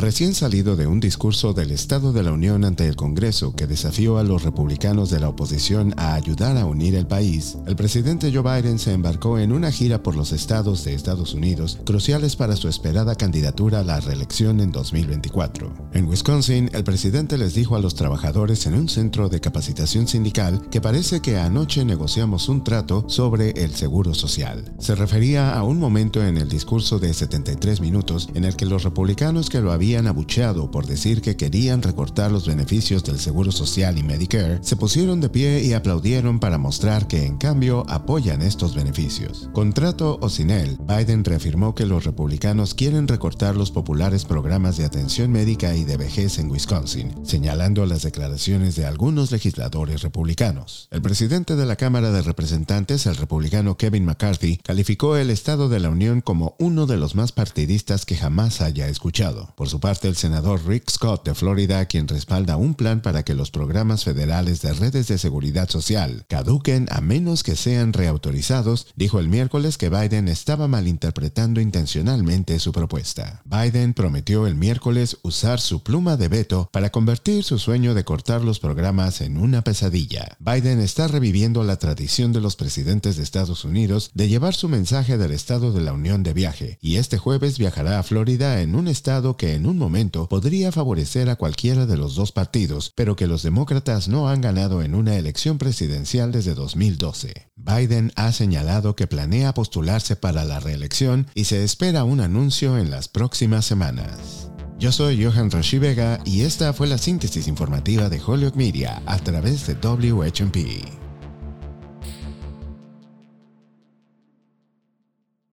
Recién salido de un discurso del Estado de la Unión ante el Congreso que desafió a los republicanos de la oposición a ayudar a unir el país, el presidente Joe Biden se embarcó en una gira por los estados de Estados Unidos cruciales para su esperada candidatura a la reelección en 2024. En Wisconsin, el presidente les dijo a los trabajadores en un centro de capacitación sindical que parece que anoche negociamos un trato sobre el seguro social. Se refería a un momento en el discurso de 73 minutos en el que los republicanos que lo habían abucheado por decir que querían recortar los beneficios del Seguro Social y Medicare, se pusieron de pie y aplaudieron para mostrar que en cambio apoyan estos beneficios. Contrato o sin él, Biden reafirmó que los republicanos quieren recortar los populares programas de atención médica y de vejez en Wisconsin, señalando las declaraciones de algunos legisladores republicanos. El presidente de la Cámara de Representantes, el republicano Kevin McCarthy, calificó el Estado de la Unión como uno de los más partidistas que jamás haya escuchado. Su parte, el senador Rick Scott de Florida, quien respalda un plan para que los programas federales de redes de seguridad social caduquen a menos que sean reautorizados, dijo el miércoles que Biden estaba malinterpretando intencionalmente su propuesta. Biden prometió el miércoles usar su pluma de veto para convertir su sueño de cortar los programas en una pesadilla. Biden está reviviendo la tradición de los presidentes de Estados Unidos de llevar su mensaje del Estado de la Unión de viaje, y este jueves viajará a Florida en un estado que en un momento podría favorecer a cualquiera de los dos partidos, pero que los demócratas no han ganado en una elección presidencial desde 2012. Biden ha señalado que planea postularse para la reelección y se espera un anuncio en las próximas semanas. Yo soy Johan Rashi Vega y esta fue la síntesis informativa de Hollywood Media a través de WHMP.